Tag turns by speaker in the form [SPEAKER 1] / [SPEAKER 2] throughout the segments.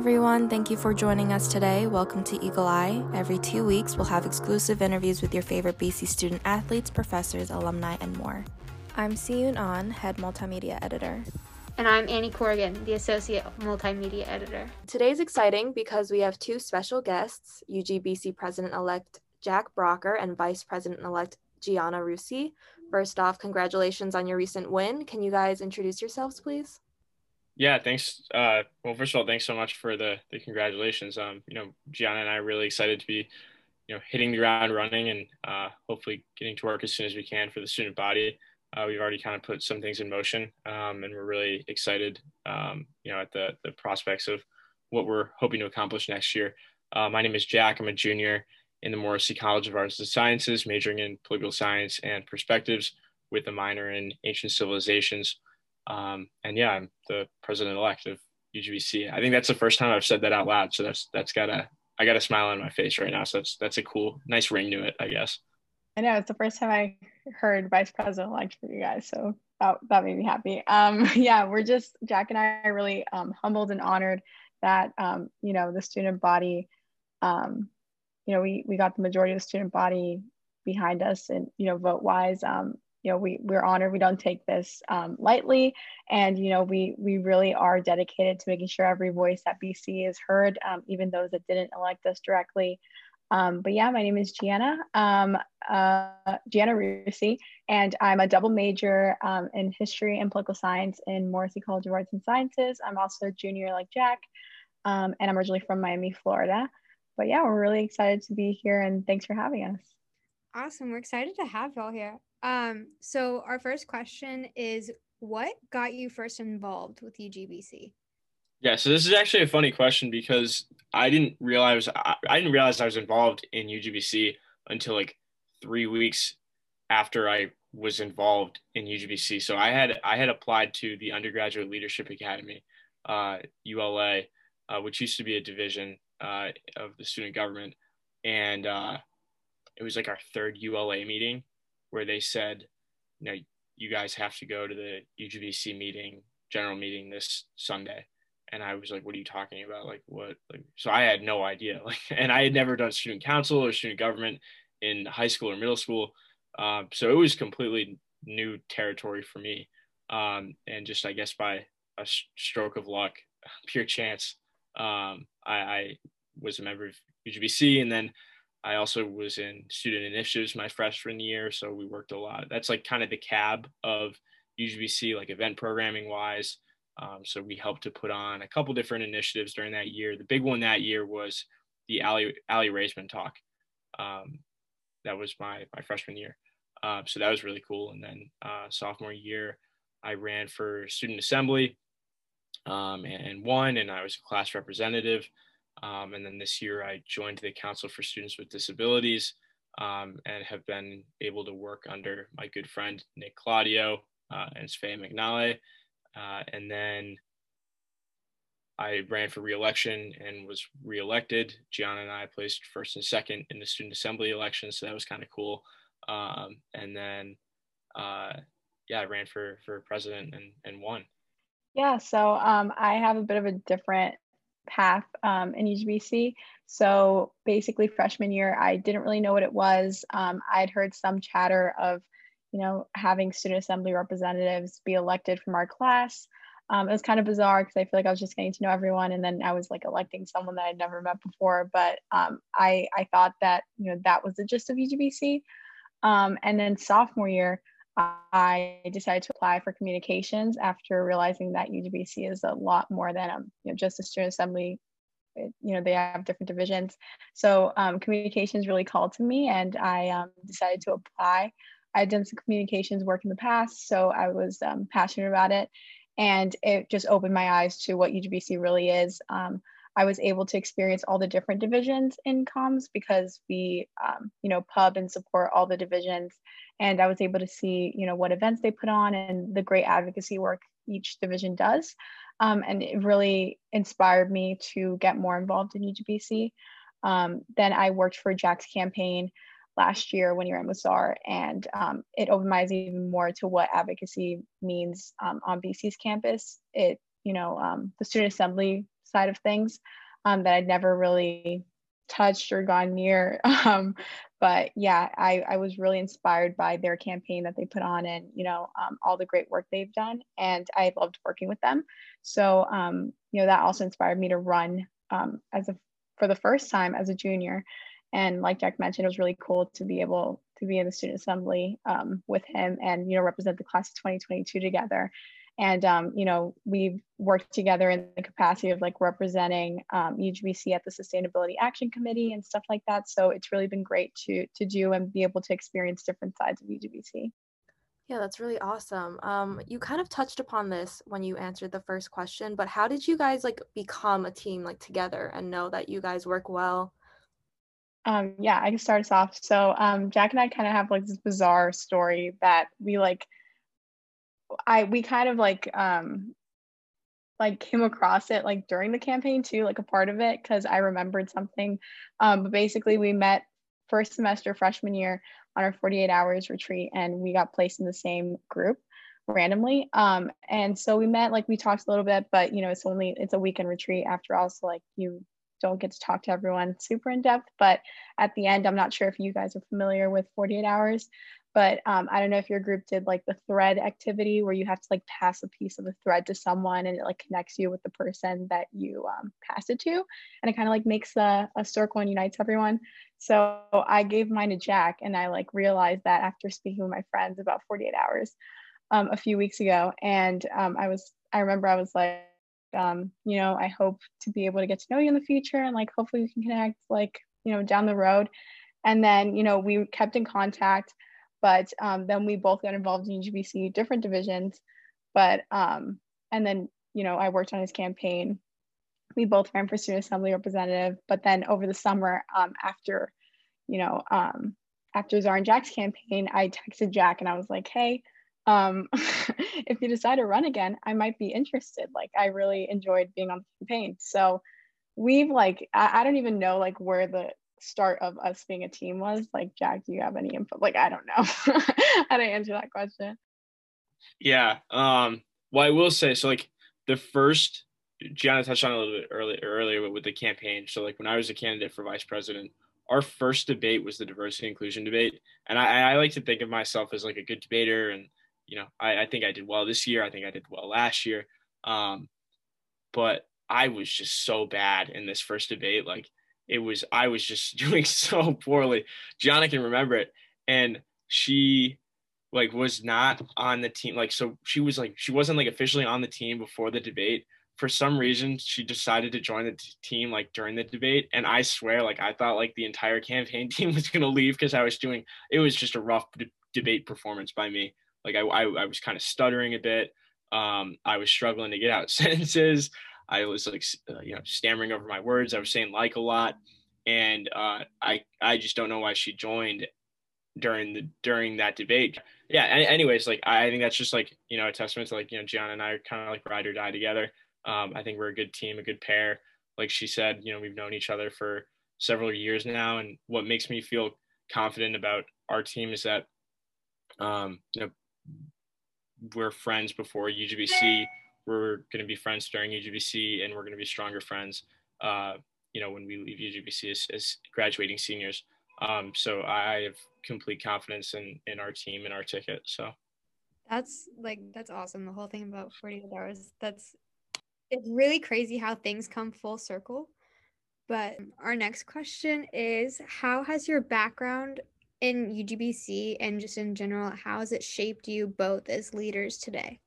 [SPEAKER 1] everyone. Thank you for joining us today. Welcome to Eagle Eye. Every two weeks, we'll have exclusive interviews with your favorite BC student athletes, professors, alumni, and more. I'm Siyun An, Head Multimedia Editor.
[SPEAKER 2] And I'm Annie Corrigan, the Associate Multimedia Editor.
[SPEAKER 1] Today's exciting because we have two special guests UGBC President elect Jack Brocker and Vice President elect Gianna Russi. First off, congratulations on your recent win. Can you guys introduce yourselves, please?
[SPEAKER 3] Yeah, thanks. Uh, well, first of all, thanks so much for the the congratulations. Um, you know, Gianna and I are really excited to be, you know, hitting the ground running and uh, hopefully getting to work as soon as we can for the student body. Uh, we've already kind of put some things in motion, um, and we're really excited, um, you know, at the the prospects of what we're hoping to accomplish next year. Uh, my name is Jack. I'm a junior in the Morrissey College of Arts and Sciences, majoring in political science and perspectives, with a minor in ancient civilizations. Um, and yeah, I'm the president elect of UGBC. I think that's the first time I've said that out loud. So that's that's got a I got a smile on my face right now. So that's that's a cool, nice ring to it, I guess.
[SPEAKER 4] I know it's the first time I heard vice president elect for you guys. So that, that made me happy. Um, yeah, we're just Jack and I are really um, humbled and honored that um, you know the student body. Um, you know, we we got the majority of the student body behind us, and you know, vote wise. Um, you know we we're honored we don't take this um, lightly. And you know we we really are dedicated to making sure every voice at bc is heard um, even those that didn't elect us directly. Um, but yeah my name is gianna um, uh, gianna russi and i'm a double major um, in history and political science in morrissey college of arts and sciences. I'm also a junior like jack um, and i'm originally from miami florida. But yeah we're really excited to be here and thanks for having us.
[SPEAKER 5] Awesome. We're excited to have y'all here. Um, so our first question is what got you first involved with UGBC?
[SPEAKER 3] Yeah, so this is actually a funny question because I didn't realize I, I didn't realize I was involved in UGBC until like three weeks after I was involved in UGBC. So I had I had applied to the Undergraduate Leadership Academy, uh, ULA, uh, which used to be a division uh, of the student government, and uh, it was like our third ULA meeting where they said, you know, you guys have to go to the UGBC meeting, general meeting this Sunday. And I was like, what are you talking about? Like what? Like, so I had no idea. Like, and I had never done student council or student government in high school or middle school. Um, so it was completely new territory for me. Um, and just, I guess by a stroke of luck, pure chance, um, I, I was a member of UGBC and then I also was in student initiatives my freshman year, so we worked a lot. That's like kind of the cab of UGBC, like event programming wise. Um, so we helped to put on a couple different initiatives during that year. The big one that year was the Ali Aly Raisman talk. Um, that was my my freshman year, uh, so that was really cool. And then uh, sophomore year, I ran for student assembly um, and, and won, and I was a class representative. Um, and then this year, I joined the Council for Students with Disabilities um, and have been able to work under my good friend Nick Claudio uh, and Svea McNally. Uh, and then I ran for reelection and was reelected. Gianna and I placed first and second in the student assembly election, so that was kind of cool. Um, and then, uh, yeah, I ran for for president and and won.
[SPEAKER 4] Yeah, so um, I have a bit of a different path um, in UGBC. So basically, freshman year, I didn't really know what it was. Um, I'd heard some chatter of, you know, having student assembly representatives be elected from our class. Um, it was kind of bizarre because I feel like I was just getting to know everyone, and then I was like electing someone that I'd never met before. But um, I I thought that you know that was the gist of UGBC. Um, and then sophomore year, I decided to apply for communications after realizing that UGBC is a lot more than um, you know, just a student assembly. It, you know, they have different divisions. So um, communications really called to me and I um, decided to apply. I had done some communications work in the past, so I was um, passionate about it. And it just opened my eyes to what UGBC really is. I was able to experience all the different divisions in comms because we, um, you know, pub and support all the divisions. And I was able to see, you know, what events they put on and the great advocacy work each division does. Um, and it really inspired me to get more involved in UGBC. Um, then I worked for Jack's campaign last year when you're at Musar, and um, it opened my eyes even more to what advocacy means um, on BC's campus. It, you know, um, the student assembly side of things um, that I'd never really touched or gone near. Um, but yeah, I, I was really inspired by their campaign that they put on and, you know, um, all the great work they've done. And I loved working with them. So, um, you know, that also inspired me to run um, as a, for the first time as a junior. And like Jack mentioned, it was really cool to be able to be in the student assembly um, with him and, you know, represent the class of 2022 together and um, you know we've worked together in the capacity of like representing um, UGBC at the Sustainability Action Committee and stuff like that. So it's really been great to to do and be able to experience different sides of UGBC.
[SPEAKER 1] Yeah, that's really awesome. Um, you kind of touched upon this when you answered the first question, but how did you guys like become a team like together and know that you guys work well?
[SPEAKER 4] Um, yeah, I can start us off. So um, Jack and I kind of have like this bizarre story that we like I we kind of like um like came across it like during the campaign too, like a part of it because I remembered something. Um, but basically, we met first semester freshman year on our 48 hours retreat, and we got placed in the same group randomly. Um, and so we met, like we talked a little bit, but you know, it's only it's a weekend retreat after all, so like you don't get to talk to everyone super in depth. But at the end, I'm not sure if you guys are familiar with 48 hours, but um, i don't know if your group did like the thread activity where you have to like pass a piece of a thread to someone and it like connects you with the person that you um, pass it to and it kind of like makes a, a circle and unites everyone. So i gave mine to jack and i like realized that after speaking with my friends about 48 hours um, a few weeks ago and um, i was i remember i was like um, you know i hope to be able to get to know you in the future and like hopefully we can connect like you know down the road. And then you know we kept in contact but um, then we both got involved in UGBC, different divisions. But um, and then you know I worked on his campaign. We both ran for student assembly representative. But then over the summer, um, after you know um, after Zara and Jack's campaign, I texted Jack and I was like, hey. Um, if you decide to run again, I might be interested. Like, I really enjoyed being on the campaign. So, we've like I, I, don't even know like where the start of us being a team was like jack do you have any input like i don't know. How to answer that question.
[SPEAKER 3] Yeah um well i will say so like the first gianna touched on a little bit earlier earlier with the campaign. So like when i was a candidate for vice president our first debate was the diversity inclusion debate. And i, I like to think of myself as like a good debater and you know I, I think i did well this year. I think i did well last year. Um but i was just so bad in this first debate. Like it was I was just doing so poorly. Gianna can remember it, and she like was not on the team. Like so, she was like she wasn't like officially on the team before the debate. For some reason, she decided to join the t- team like during the debate, and I swear, like I thought like the entire campaign team was gonna leave because I was doing. It was just a rough debate performance by me. Like I, I, I was kind of stuttering a bit. Um, I was struggling to get out sentences. I was like, uh, you know, stammering over my words. I was saying like a lot, and uh, I I just don't know why she joined during the during that debate. Yeah. Anyways, like I think that's just like you know a testament to like you know Gianna and I are kind of like ride or die together. Um, I think we're a good team, a good pair. Like she said, you know, we've known each other for several years now, and what makes me feel confident about our team is that, um, you know, we're friends before UGBC we're going to be friends during UGBC and we're going to be stronger friends, uh, you know, when we leave UGBC as, as graduating seniors. Um, so I have complete confidence in, in our team and our ticket. So
[SPEAKER 5] that's like, that's awesome. The whole thing about 48 hours, that's, it's really crazy how things come full circle. But our next question is How has your background in UGBC and just in general, how has it shaped you both as leaders today?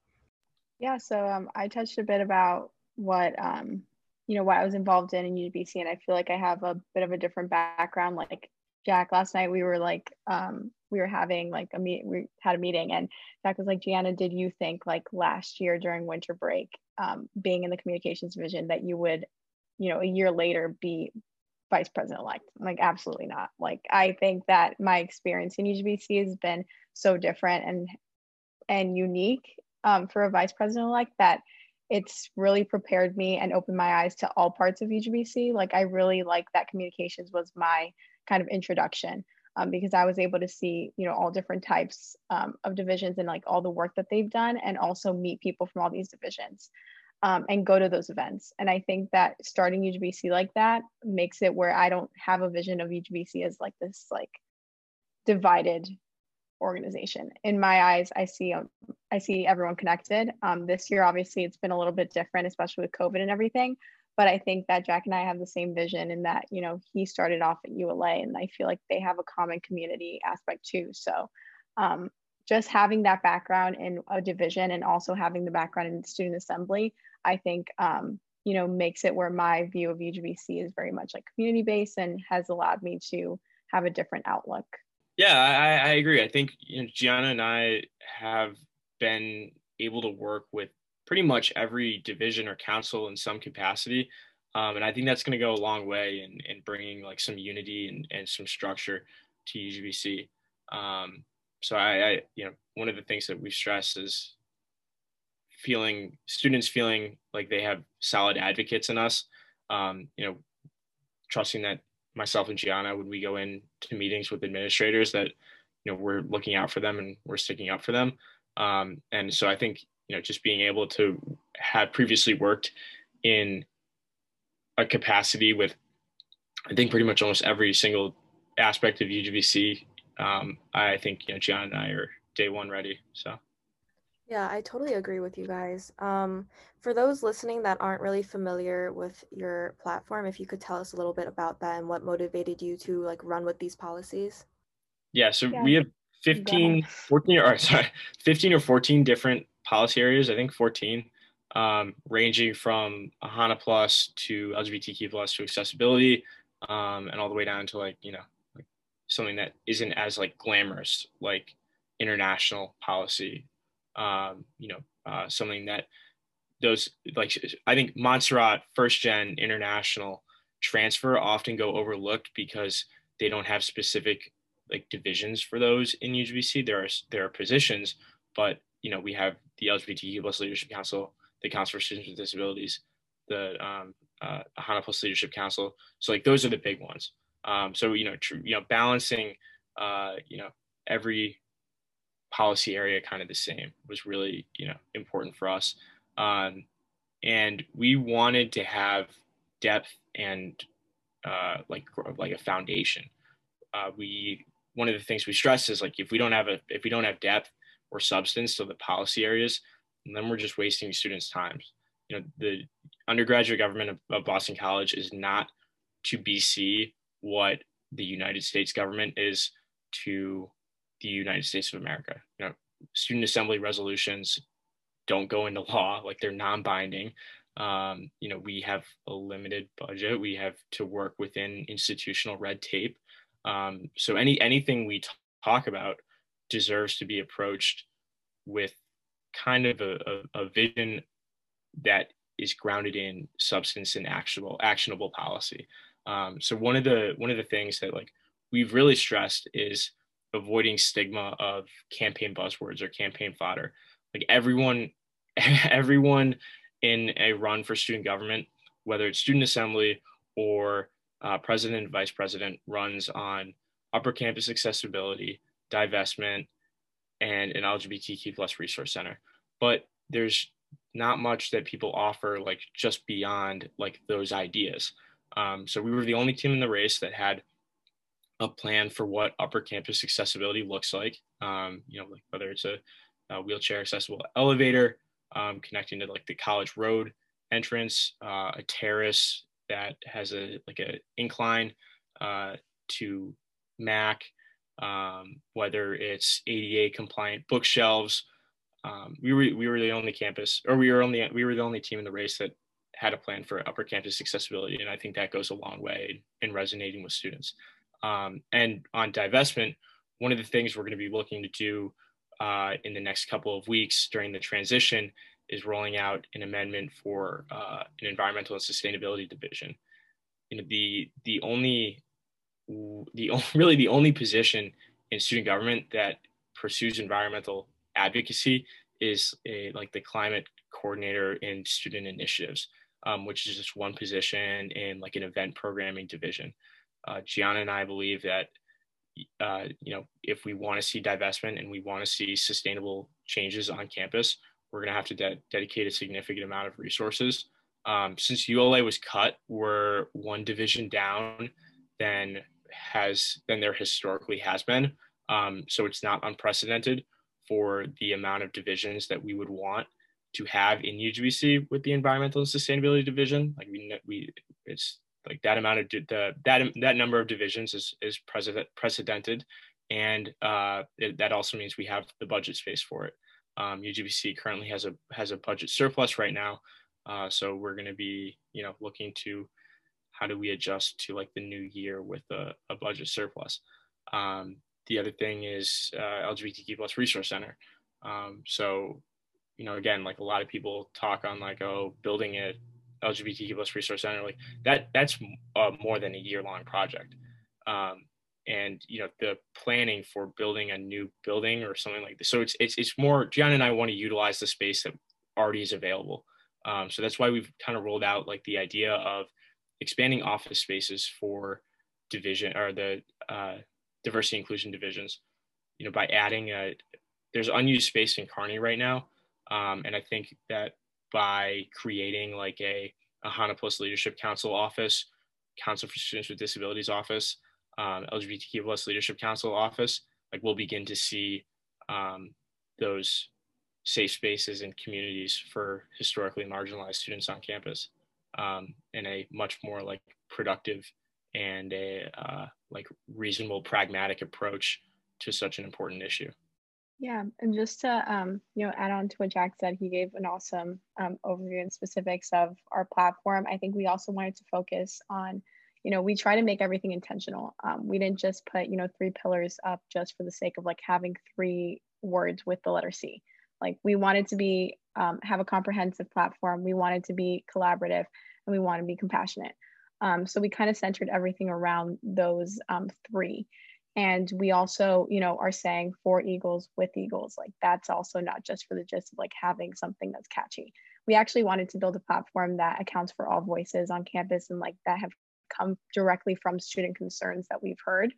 [SPEAKER 4] Yeah, so um, I touched a bit about what um, you know what I was involved in in UBC, and I feel like I have a bit of a different background. Like Jack, last night we were like um, we were having like a meet, we had a meeting, and Jack was like, "Gianna, did you think like last year during winter break, um, being in the communications division, that you would, you know, a year later be vice president elect?" like, absolutely not. Like, I think that my experience in UGBC has been so different and and unique um, for a vice president elect that it's really prepared me and opened my eyes to all parts of UGBC. Like I really like that communications was my kind of introduction um, because I was able to see, you know, all different types um, of divisions and like all the work that they've done and also meet people from all these divisions. um, and go to those events. And I think that starting UGBC like that makes it where I don't have a vision of UGBC as like this like divided organization. In my eyes, I see um, I see everyone connected. Um, this year, obviously, it's been a little bit different, especially with COVID and everything. But I think that Jack and I have the same vision in that you know he started off at ULA, and I feel like they have a common community aspect too. So um, just having that background in a division and also having the background in student assembly, I think um, you know makes it where my view of UGBC is very much like community based and has allowed me to have a different outlook.
[SPEAKER 3] Yeah, I, I agree. I think you know, Gianna and I have been able to work with pretty much every division or council in some capacity. Um, and I think that's going to go a long way in, in bringing like some unity and, and some structure to UGBC. Um, so I, I, you know, one of the things that we stress is feeling students feeling like they have solid advocates in us. Um, you know, trusting that myself and Gianna, when we go in to meetings with administrators, that you know we're looking out for them and we're sticking up for them. Um, and so I think you know just being able to have previously worked in a capacity with, I think pretty much almost every single aspect of UGBC. Um, I think you know Gianna and I are day one ready. So.
[SPEAKER 1] Yeah, I totally agree with you guys. Um, for those listening that aren't really familiar with your platform, if you could tell us a little bit about that and what motivated you to like run with these policies.
[SPEAKER 3] Yeah, so yeah. we have 15, 14, or sorry, 15 or 14 different policy areas, I think 14, um, ranging from AHANA Plus to LGBTQ plus to accessibility, um, and all the way down to like, you know, like something that isn't as like glamorous, like international policy um, you know, uh, something that those like I think Montserrat first gen international transfer often go overlooked because they don't have specific like divisions for those in UGBC. There are there are positions, but you know we have the LGBTQ plus Leadership Council, the Council for Students with Disabilities, the um, uh, HANA Plus Leadership Council. So like those are the big ones. Um, so you know, tr- you know, balancing, uh, you know, every policy area kind of the same was really you know important for us. Um, and we wanted to have depth and uh, like like a foundation. Uh, we one of the things we stress is like if we don't have a if we don't have depth or substance to the policy areas then we're just wasting students times. You know the undergraduate government of, of boston college is not to bc what the united states government is to the United States of America. You know, student assembly resolutions don't go into law, like they're non-binding. Um, you know, we have a limited budget. We have to work within institutional red tape. Um, so any anything we talk about deserves to be approached with kind of a, a, a vision that is grounded in substance and actionable actionable policy. Um, so one of the one of the things that like we've really stressed is avoiding stigma of campaign buzzwords or campaign fodder. Like everyone, everyone in a run for student government, whether it's student assembly or uh, president and vice president, runs on upper campus accessibility, divestment, and an LGBTQ plus resource center. But there's not much that people offer like just beyond like those ideas. Um, so we were the only team in the race that had a plan for what upper campus accessibility looks like. Um, you know, like whether it's a, a wheelchair accessible elevator um, connecting to like the college road entrance, uh, a terrace that has a like a incline uh, to Mac, um, whether it's ADA compliant bookshelves. Um, we were we were the only campus, or we were only we were the only team in the race that had a plan for upper campus accessibility, and I think that goes a long way in resonating with students. Um, and on divestment, one of the things we're going to be looking to do uh, in the next couple of weeks during the transition is rolling out an amendment for uh, an environmental and sustainability division. You know, the the only the really the only position in student government that pursues environmental advocacy is a, like the climate coordinator in student initiatives, um, which is just one position in like an event programming division uh, Gianna and I believe that uh, you know if we want to see divestment and we want to see sustainable changes on campus, we're going to have to de- dedicate a significant amount of resources. Um, since ULA was cut, we're one division down than has than there historically has been. Um, so it's not unprecedented for the amount of divisions that we would want to have in UGBC with the environmental and sustainability division. Like we, we it's like that amount of the that that number of divisions is is precedent, precedented, and uh, it, that also means we have the budget space for it. Um, UGBC currently has a has a budget surplus right now, uh, so we're going to be you know looking to how do we adjust to like the new year with a, a budget surplus. Um, the other thing is uh, LGBTQ plus resource center. Um, so, you know, again, like a lot of people talk on like, oh, building a LGBTQ plus resource center, like that, that's uh, more than a year long project. Um, and you know the planning for building a new building or something like this. So it's it's it's more. Gianna and I want to utilize the space that already is available. Um, so that's why we've kind of rolled out like the idea of expanding office spaces for division or the uh, diversity inclusion divisions, you know, by adding a, there's unused space in Carney right now. Um, and I think that by creating like a, a HANA Plus Leadership Council office, Council for Students with Disabilities office, um, LGBTQ plus Leadership Council office, like we'll begin to see um, those safe spaces and communities for historically marginalized students on campus um, in a much more like productive and a uh, like reasonable pragmatic approach to such an important issue
[SPEAKER 4] yeah and just to um, you know add on to what jack said he gave an awesome um, overview and specifics of our platform. I think we also wanted to focus on you know we try to make everything intentional. Um, we didn't just put you know three pillars up just for the sake of like having three words with the letter c. Like we wanted to be um, have a comprehensive platform. We wanted to be collaborative and we want to be compassionate. Um, so we kind of centered everything around those um, three. And we also, you know, are saying for Eagles with Eagles. Like that's also not just for the gist of like having something that's catchy. We actually wanted to build a platform that accounts for all voices on campus and like that have come directly from student concerns that we've heard.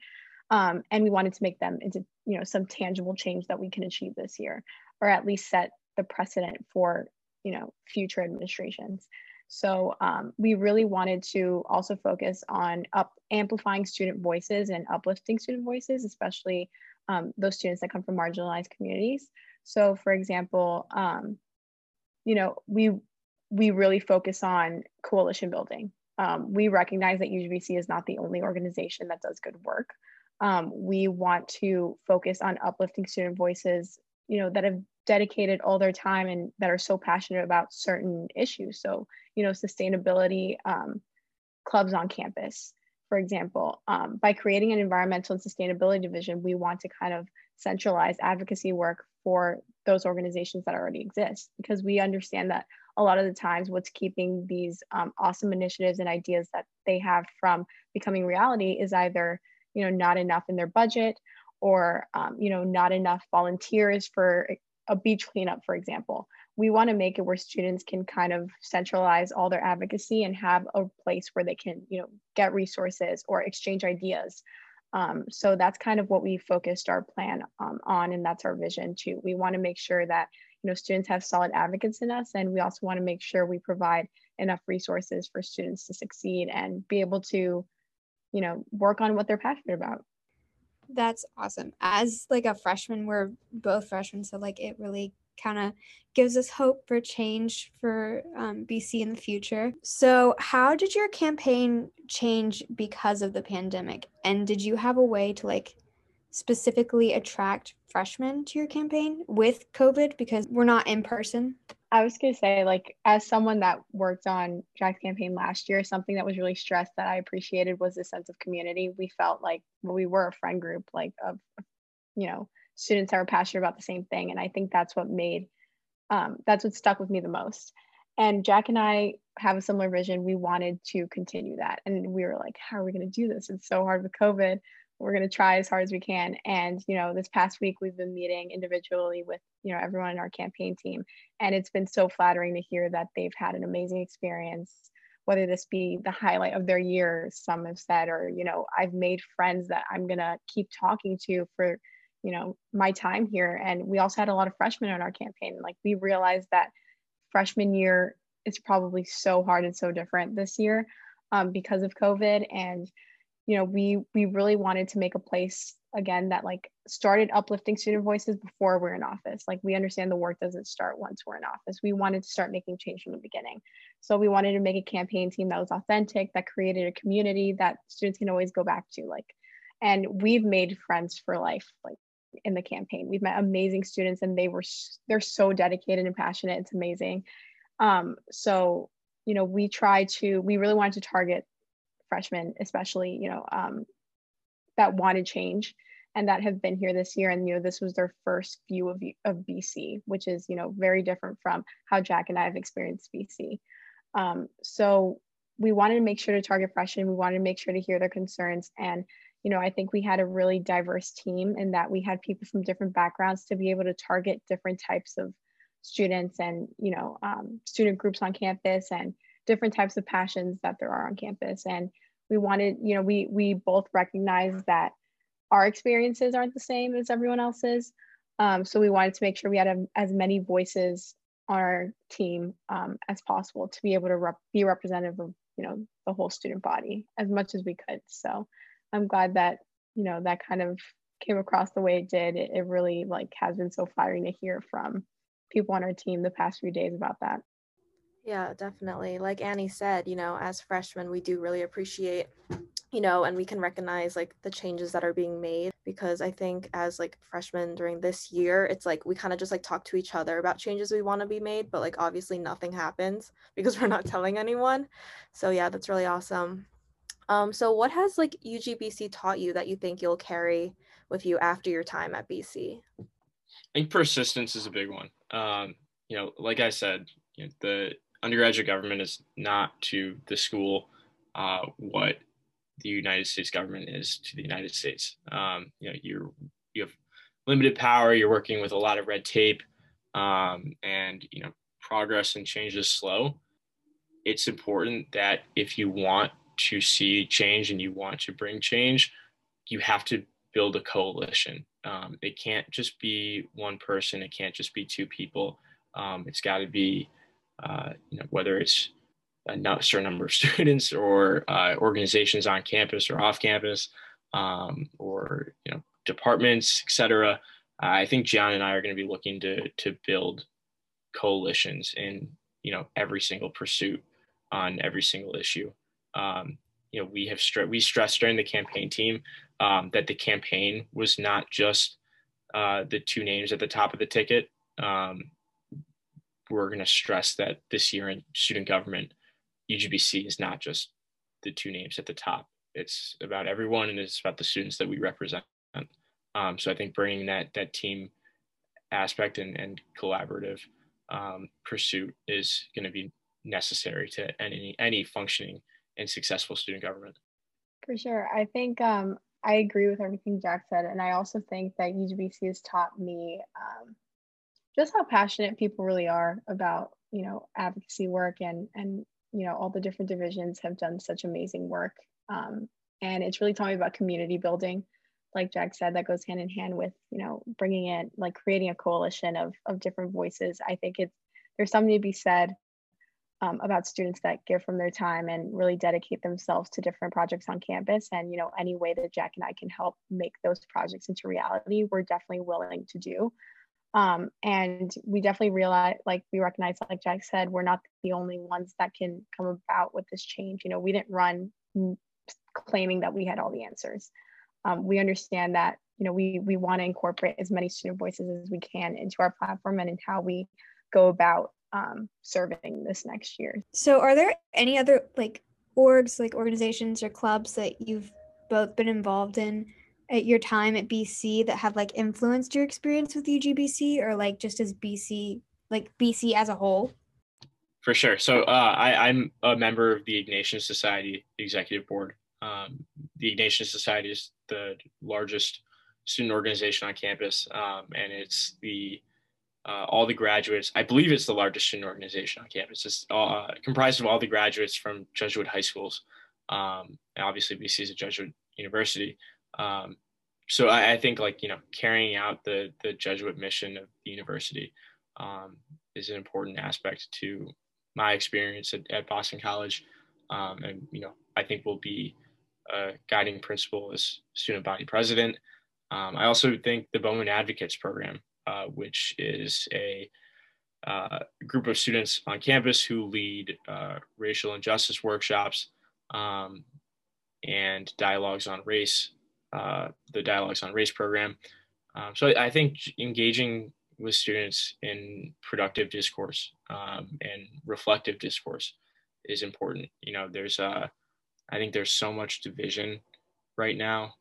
[SPEAKER 4] Um, and we wanted to make them into, you know, some tangible change that we can achieve this year, or at least set the precedent for, you know, future administrations. So um, we really wanted to also focus on up amplifying student voices and uplifting student voices, especially um, those students that come from marginalized communities. So for example, um, you know, we we really focus on coalition building. Um, we recognize that UGBC is not the only organization that does good work. Um, we want to focus on uplifting student voices, you know, that have dedicated all their time and that are so passionate about certain issues. So, you know, sustainability um, clubs on campus, for example. Um, by creating an environmental and sustainability division, we want to kind of centralize advocacy work for those organizations that already exist because we understand that a lot of the times what's keeping these um, awesome initiatives and ideas that they have from becoming reality is either you know not enough in their budget or um, you know not enough volunteers for a beach cleanup, for example. We want to make it where students can kind of centralize all their advocacy and have a place where they can, you know, get resources or exchange ideas. Um, so that's kind of what we focused our plan um, on, and that's our vision too. We want to make sure that you know students have solid advocates in us, and we also want to make sure we provide enough resources for students to succeed and be able to, you know, work on what they're passionate about.
[SPEAKER 5] That's awesome. As like a freshman, we're both freshmen, so like it really kind of gives us hope for change for um, BC in the future. So, how did your campaign change because of the pandemic? And did you have a way to like specifically attract freshmen to your campaign with COVID because we're not in person?
[SPEAKER 4] I was gonna say, like, as someone that worked on Jack's campaign last year, something that was really stressed that I appreciated was the sense of community. We felt like we were a friend group, like of, you know, students that were passionate about the same thing, and I think that's what made, um, that's what stuck with me the most. And Jack and I have a similar vision. We wanted to continue that, and we were like, how are we gonna do this? It's so hard with COVID we're going to try as hard as we can. And you know this past week we've been meeting individually with you know everyone in our campaign team. And it's been so flattering to hear that they've had an amazing experience whether this be the highlight of their year some have said or you know i've made friends that i'm going to keep talking to for you know my time here. And we also had a lot of freshmen on our campaign. Like we realized that freshman year is probably so hard and so different this year um, because of covid. And you know we we really wanted to make a place again that like started uplifting student voices before we're in office. Like we understand the work doesn't start once we're in office. We wanted to start making change from the beginning. So we wanted to make a campaign team that was authentic that created a community that students can always go back to like and we've made friends for life like in the campaign. We've met amazing students and they were they're so dedicated and passionate. It's amazing. Um so you know we try to we really wanted to target freshmen especially you know um that wanted change and that have been here this year. And you know this was their first view of, of bc which is you know very different from how jack and i have experienced bc um, so we wanted to make sure to target freshmen. We wanted to make sure to hear their concerns. And you know i think we had a really diverse team in that we had people from different backgrounds to be able to target different types of students and you know um, student groups on campus and different types of passions that there are on campus and we wanted you know we we both recognize that our experiences aren't the same as everyone else's. Um, so we wanted to make sure we had a, as many voices on our team um, as possible to be able to rep- be representative of you know the whole student body as much as we could. So I'm glad that you know that kind of came across the way it did. It, it really like has been so flattering to hear from people on our team the past few days about that.
[SPEAKER 1] Yeah, definitely. Like Annie said, you know, as freshmen, we do really appreciate you know, and we can recognize like the changes that are being made because I think as like freshmen during this year, it's like we kind of just like talk to each other about changes we want to be made, but like obviously nothing happens because we're not telling anyone. So yeah, that's really awesome. Um, so what has like UGBC taught you that you think you'll carry with you after your time at BC?
[SPEAKER 3] I think persistence is a big one. Um, you know, like I said, you know, the undergraduate government is not to the school uh, what the United States government is to the United States. Um, you know, you're you have limited power. You're working with a lot of red tape, um, and you know, progress and change is slow. It's important that if you want to see change and you want to bring change, you have to build a coalition. Um, it can't just be one person. It can't just be two people. Um, it's got to be, uh, you know, whether it's a certain number of students or uh, organizations on campus or off campus um, or you know departments etc i think gianna and i are going to be looking to to build coalitions in you know every single pursuit on every single issue. Um, you know we have stre- we stressed during the campaign team um, that the campaign was not just uh, the two names at the top of the ticket. Um, we're going to stress that this year in student government UGBC is not just the two names at the top. It's about everyone, and it's about the students that we represent. Um, so I think bringing that that team aspect and, and collaborative um, pursuit is going to be necessary to any any functioning and successful student government.
[SPEAKER 4] For sure, I think um, I agree with everything Jack said, and I also think that UGBC has taught me um, just how passionate people really are about you know advocacy work and and you know all the different divisions have done such amazing work. Um, and it's really taught me about community building. Like jack said that goes hand in hand with you know bringing in like creating a coalition of of different voices. I think it's there's something to be said um, about students that give from their time and really dedicate themselves to different projects on campus. And you know any way that jack and i can help make those projects into reality we're definitely willing to do um, and we definitely realize, like we recognize, like Jack said, we're not the only ones that can come about with this change. You know, we didn't run claiming that we had all the answers. Um, we understand that, you know, we we want to incorporate as many student voices as we can into our platform and in how we go about um, serving this next year.
[SPEAKER 5] So, are there any other like orgs, like organizations or clubs that you've both been involved in at your time at BC that have like influenced your experience with UGBC or like just as BC, like BC as a whole?
[SPEAKER 3] For sure. So uh, I, I'm a member of the Ignatian Society Executive Board. Um, the Ignatian Society is the largest student organization on campus, um, and it's the uh, all the graduates. I believe it's the largest student organization on campus. It's uh, comprised of all the graduates from Jesuit high schools. Um, and obviously, BC is a Jesuit university. Um, so I, I, think like you know carrying out the the Jesuit mission of the university um, is an important aspect to my experience at, at Boston College, um, and you know I think will be a guiding principle as student body president. Um, I also think the Bowman Advocates program, uh, which is a uh, group of students on campus who lead uh, racial injustice workshops um, and dialogues on race, uh, the dialogues on race program. Um, so I think engaging with students in productive discourse um, and reflective discourse is important. You know, there's uh, I think there's so much division right now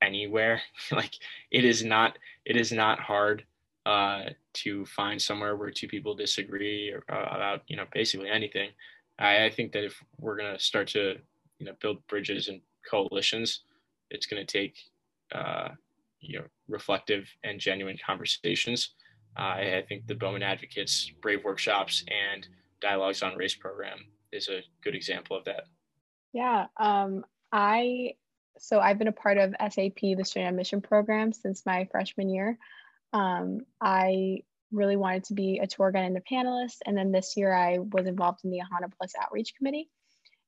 [SPEAKER 3] anywhere. like it is not it is not hard uh, to find somewhere where two people disagree or, uh, about you know basically anything. I, I think that if we're gonna start to you know build bridges and coalitions, it's gonna take uh, you know reflective and genuine conversations. I, I think the Bowman Advocates Brave Workshops and Dialogues on Race program is a good example of that.
[SPEAKER 4] Yeah, um, I so I've been a part of SAP, the Student Admission Program, since my freshman year. Um, I really wanted to be a tour guide and a panelist. And then this year I was involved in the AHANA Plus Outreach Committee.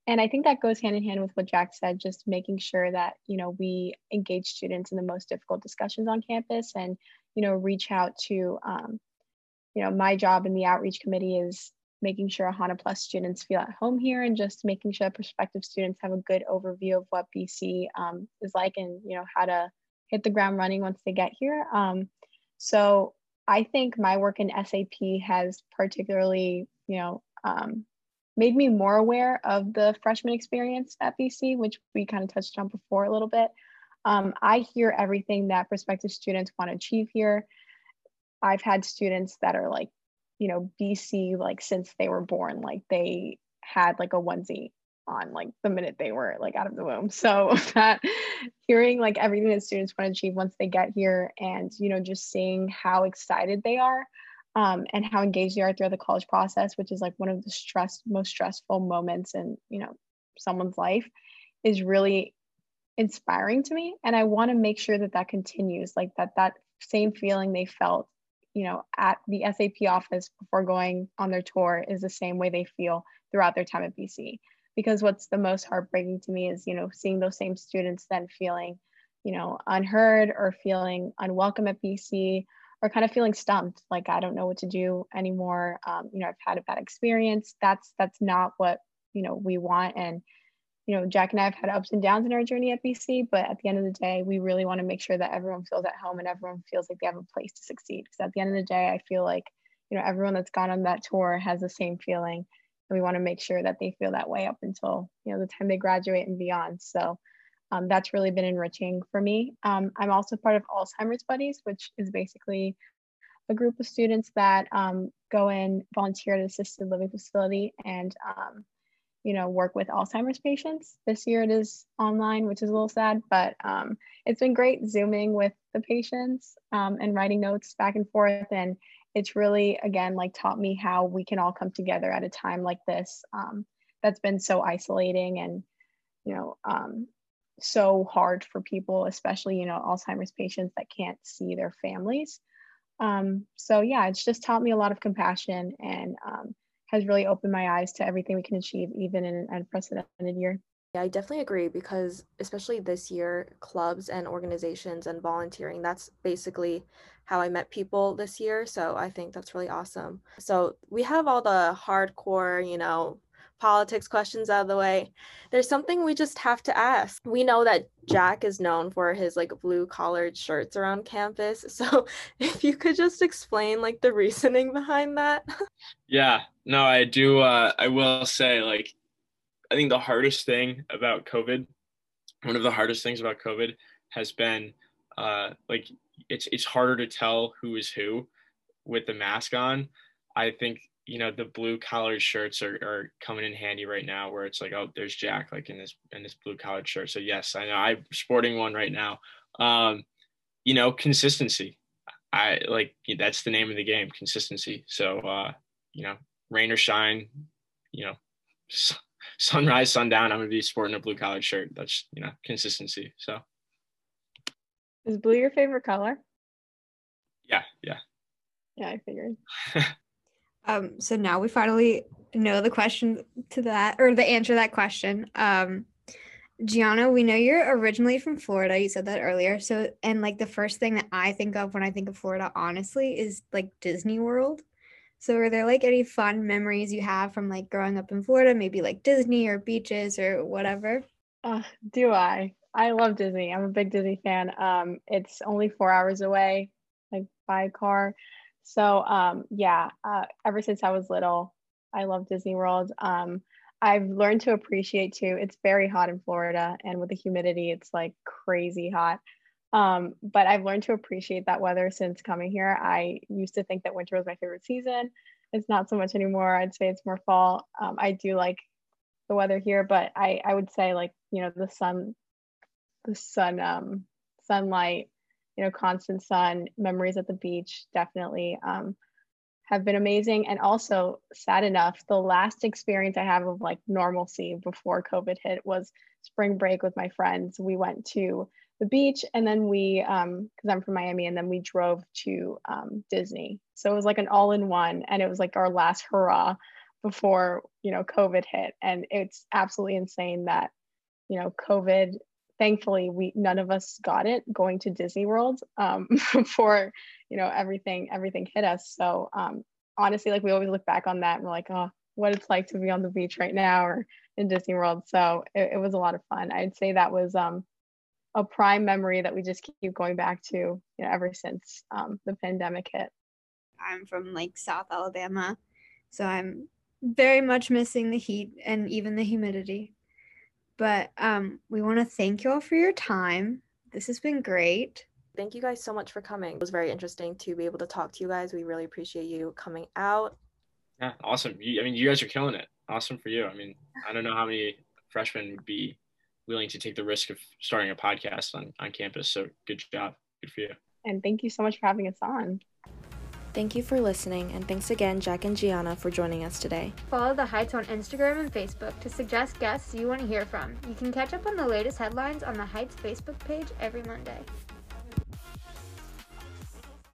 [SPEAKER 4] And I think that goes hand in hand with what Jack said, just making sure that, you know, we engage students in the most difficult discussions on campus and, you know, reach out to, um, you know, my job in the outreach committee is making sure AHANA Plus students feel at home here and just making sure prospective students have a good overview of what BC um, is like and, you know, how to hit the ground running once they get here. Um, so I think my work in SAP has particularly, you know, um, made me more aware of the freshman experience at BC, which we kind of touched on before a little bit. Um, I hear everything that prospective students want to achieve here. I've had students that are like, you know, BC like since they were born, like they had like a onesie on like the minute they were like out of the womb. So that hearing like everything that students want to achieve once they get here and you know just seeing how excited they are um, and how engaged they are throughout the college process, which is like one of the stress most stressful moments in you know someone's life, is really inspiring to me. And I want to make sure that that continues, like that that same feeling they felt you know at the SAP office before going on their tour is the same way they feel throughout their time at BC because what's the most heartbreaking to me is you know seeing those same students then feeling you know unheard or feeling unwelcome at bc or kind of feeling stumped like i don't know what to do anymore um, you know i've had a bad experience. That's that's not what you know we want and you know jack and i have had ups and downs in our journey at bc but at the end of the day we really want to make sure that everyone feels at home and everyone feels like they have a place to succeed because at the end of the day i feel like you know everyone that's gone on that tour has the same feeling and we want to make sure that they feel that way up until you know the time they graduate and beyond so um, that's really been enriching for me. Um, i'm also part of alzheimer's buddies which is basically a group of students that um, go and volunteer at an assisted living facility and um, you know work with alzheimer's patients. This year it is online which is a little sad but um, it's been great zooming with the patients um, and writing notes back and forth. And it's really again like taught me how we can all come together at a time like this that's been so isolating and you know um, so hard for people especially you know alzheimer's patients that can't see their families um, so yeah it's just taught me a lot of compassion and um, has really opened my eyes to everything we can achieve even in an unprecedented year
[SPEAKER 1] yeah, I definitely agree because especially this year, clubs and organizations and volunteering, that's basically how I met people this year. So I think that's really awesome. So we have all the hardcore, you know, politics questions out of the way. There's something we just have to ask. We know that Jack is known for his like blue collared shirts around campus. So if you could just explain like the reasoning behind that.
[SPEAKER 3] yeah, no, I do. Uh, I will say like I think the hardest thing about COVID, one of the hardest things about COVID has been uh, like it's it's harder to tell who is who with the mask on. I think you know the blue collared shirts are, are coming in handy right now where it's like oh there's Jack like in this in this blue collared shirt. So yes, I know I'm sporting one right now. Um, you know consistency. I like that's the name of the game, consistency. So uh, you know rain or shine, you know sunrise, sundown, I'm gonna be sporting a blue collared shirt. That's you know consistency. So.
[SPEAKER 4] Is blue your favorite color?
[SPEAKER 3] Yeah, yeah.
[SPEAKER 4] Yeah, I figured.
[SPEAKER 5] Um, so now we finally know the question to that or the answer to that question. Um, Gianna, we know you're originally from Florida. You said that earlier. So, and like the first thing that I think of when I think of Florida, honestly, is like Disney World. So, are there like any fun memories you have from like growing up in Florida, maybe like Disney or beaches or whatever?
[SPEAKER 4] Uh, do I? I love Disney. I'm a big Disney fan. Um, it's only four hours away, like by car. So um, yeah, uh, ever since I was little, I love Disney World. Um, I've learned to appreciate too. It's very hot in Florida, and with the humidity, it's like crazy hot. Um, but I've learned to appreciate that weather since coming here. I used to think that winter was my favorite season. It's not so much anymore. I'd say it's more fall. Um, I do like the weather here, but I I would say like you know the sun, the sun um, sunlight you know, constant sun, memories at the beach, definitely um, have been amazing. And also, sad enough, the last experience I have of like normalcy before COVID hit was spring break with my friends. We went to the beach and then we, because um, I'm from Miami, and then we drove to um, Disney. So it was like an all in one, and it was like our last hurrah before you know COVID hit. And it's absolutely insane that you know COVID thankfully we none of us got it going to Disney World um, before you know everything everything hit us. So um, honestly, like we always look back on that and we're like, oh, what it's like to be on the beach right now or in Disney World. So it, it was a lot of fun. I'd say that was um, a prime memory that we just keep going back to, you know, ever since um, the pandemic hit.
[SPEAKER 5] I'm from like South Alabama, so I'm very much missing the heat and even the humidity. But um, we want to thank you all for your time. This has been great.
[SPEAKER 1] Thank you guys so much for coming. It was very interesting to be able to talk to you guys. We really appreciate you coming out.
[SPEAKER 3] Yeah, awesome. You, I mean, you guys are killing it. Awesome for you. I mean, I don't know how many freshmen would be willing to take the risk of starting a podcast on, on campus. So good job. Good for you.
[SPEAKER 4] And thank you so much for having us on.
[SPEAKER 1] Thank you for listening, and thanks again, Jack and Gianna, for joining us today.
[SPEAKER 2] Follow the Heights on Instagram and Facebook to suggest guests you want to hear from. You can catch up on the latest headlines on the Heights Facebook page every Monday.